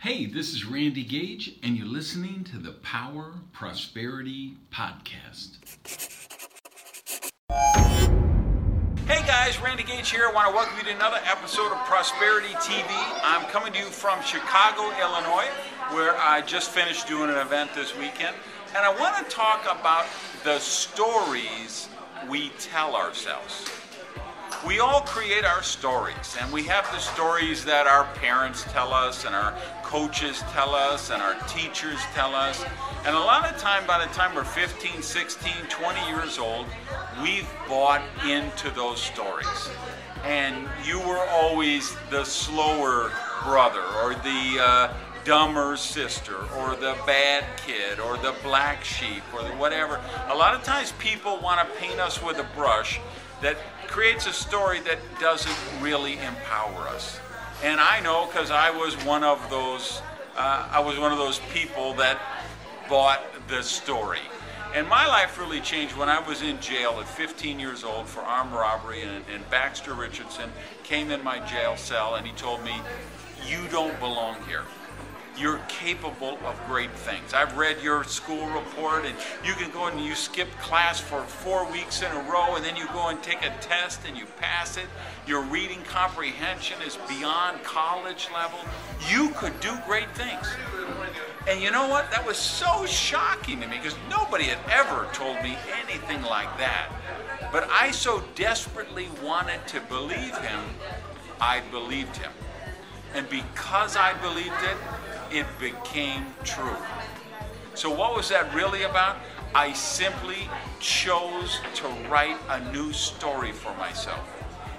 Hey, this is Randy Gage, and you're listening to the Power Prosperity Podcast. Hey guys, Randy Gage here. I want to welcome you to another episode of Prosperity TV. I'm coming to you from Chicago, Illinois, where I just finished doing an event this weekend. And I want to talk about the stories we tell ourselves. We all create our stories, and we have the stories that our parents tell us, and our coaches tell us, and our teachers tell us. And a lot of time, by the time we're 15, 16, 20 years old, we've bought into those stories. And you were always the slower brother, or the uh, dumber sister, or the bad kid, or the black sheep, or the whatever. A lot of times people want to paint us with a brush that creates a story that doesn't really empower us. And I know because I was one of those. Uh, I was one of those people that bought the story. And my life really changed when I was in jail at 15 years old for armed robbery, and, and Baxter Richardson came in my jail cell and he told me, You don't belong here you're capable of great things. I've read your school report, and you can go and you skip class for four weeks in a row, and then you go and take a test and you pass it. Your reading comprehension is beyond college level. You could do great things. And you know what? That was so shocking to me because nobody had ever told me anything like that. But I so desperately wanted to believe him, I believed him. And because I believed it, it became true. So, what was that really about? I simply chose to write a new story for myself.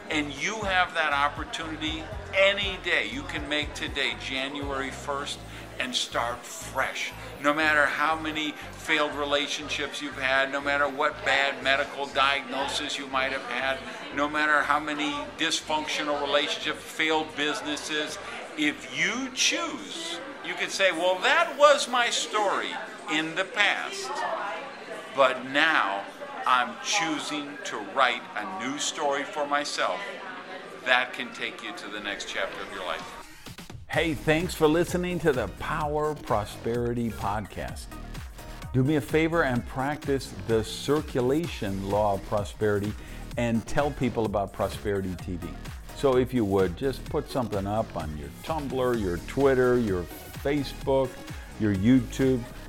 And you have that opportunity any day. You can make today, January 1st, and start fresh. No matter how many failed relationships you've had, no matter what bad medical diagnosis you might have had, no matter how many dysfunctional relationships, failed businesses, if you choose you could say, well, that was my story in the past, but now I'm choosing to write a new story for myself. That can take you to the next chapter of your life. Hey, thanks for listening to the Power Prosperity Podcast. Do me a favor and practice the circulation law of prosperity and tell people about Prosperity TV. So, if you would, just put something up on your Tumblr, your Twitter, your Facebook, your YouTube.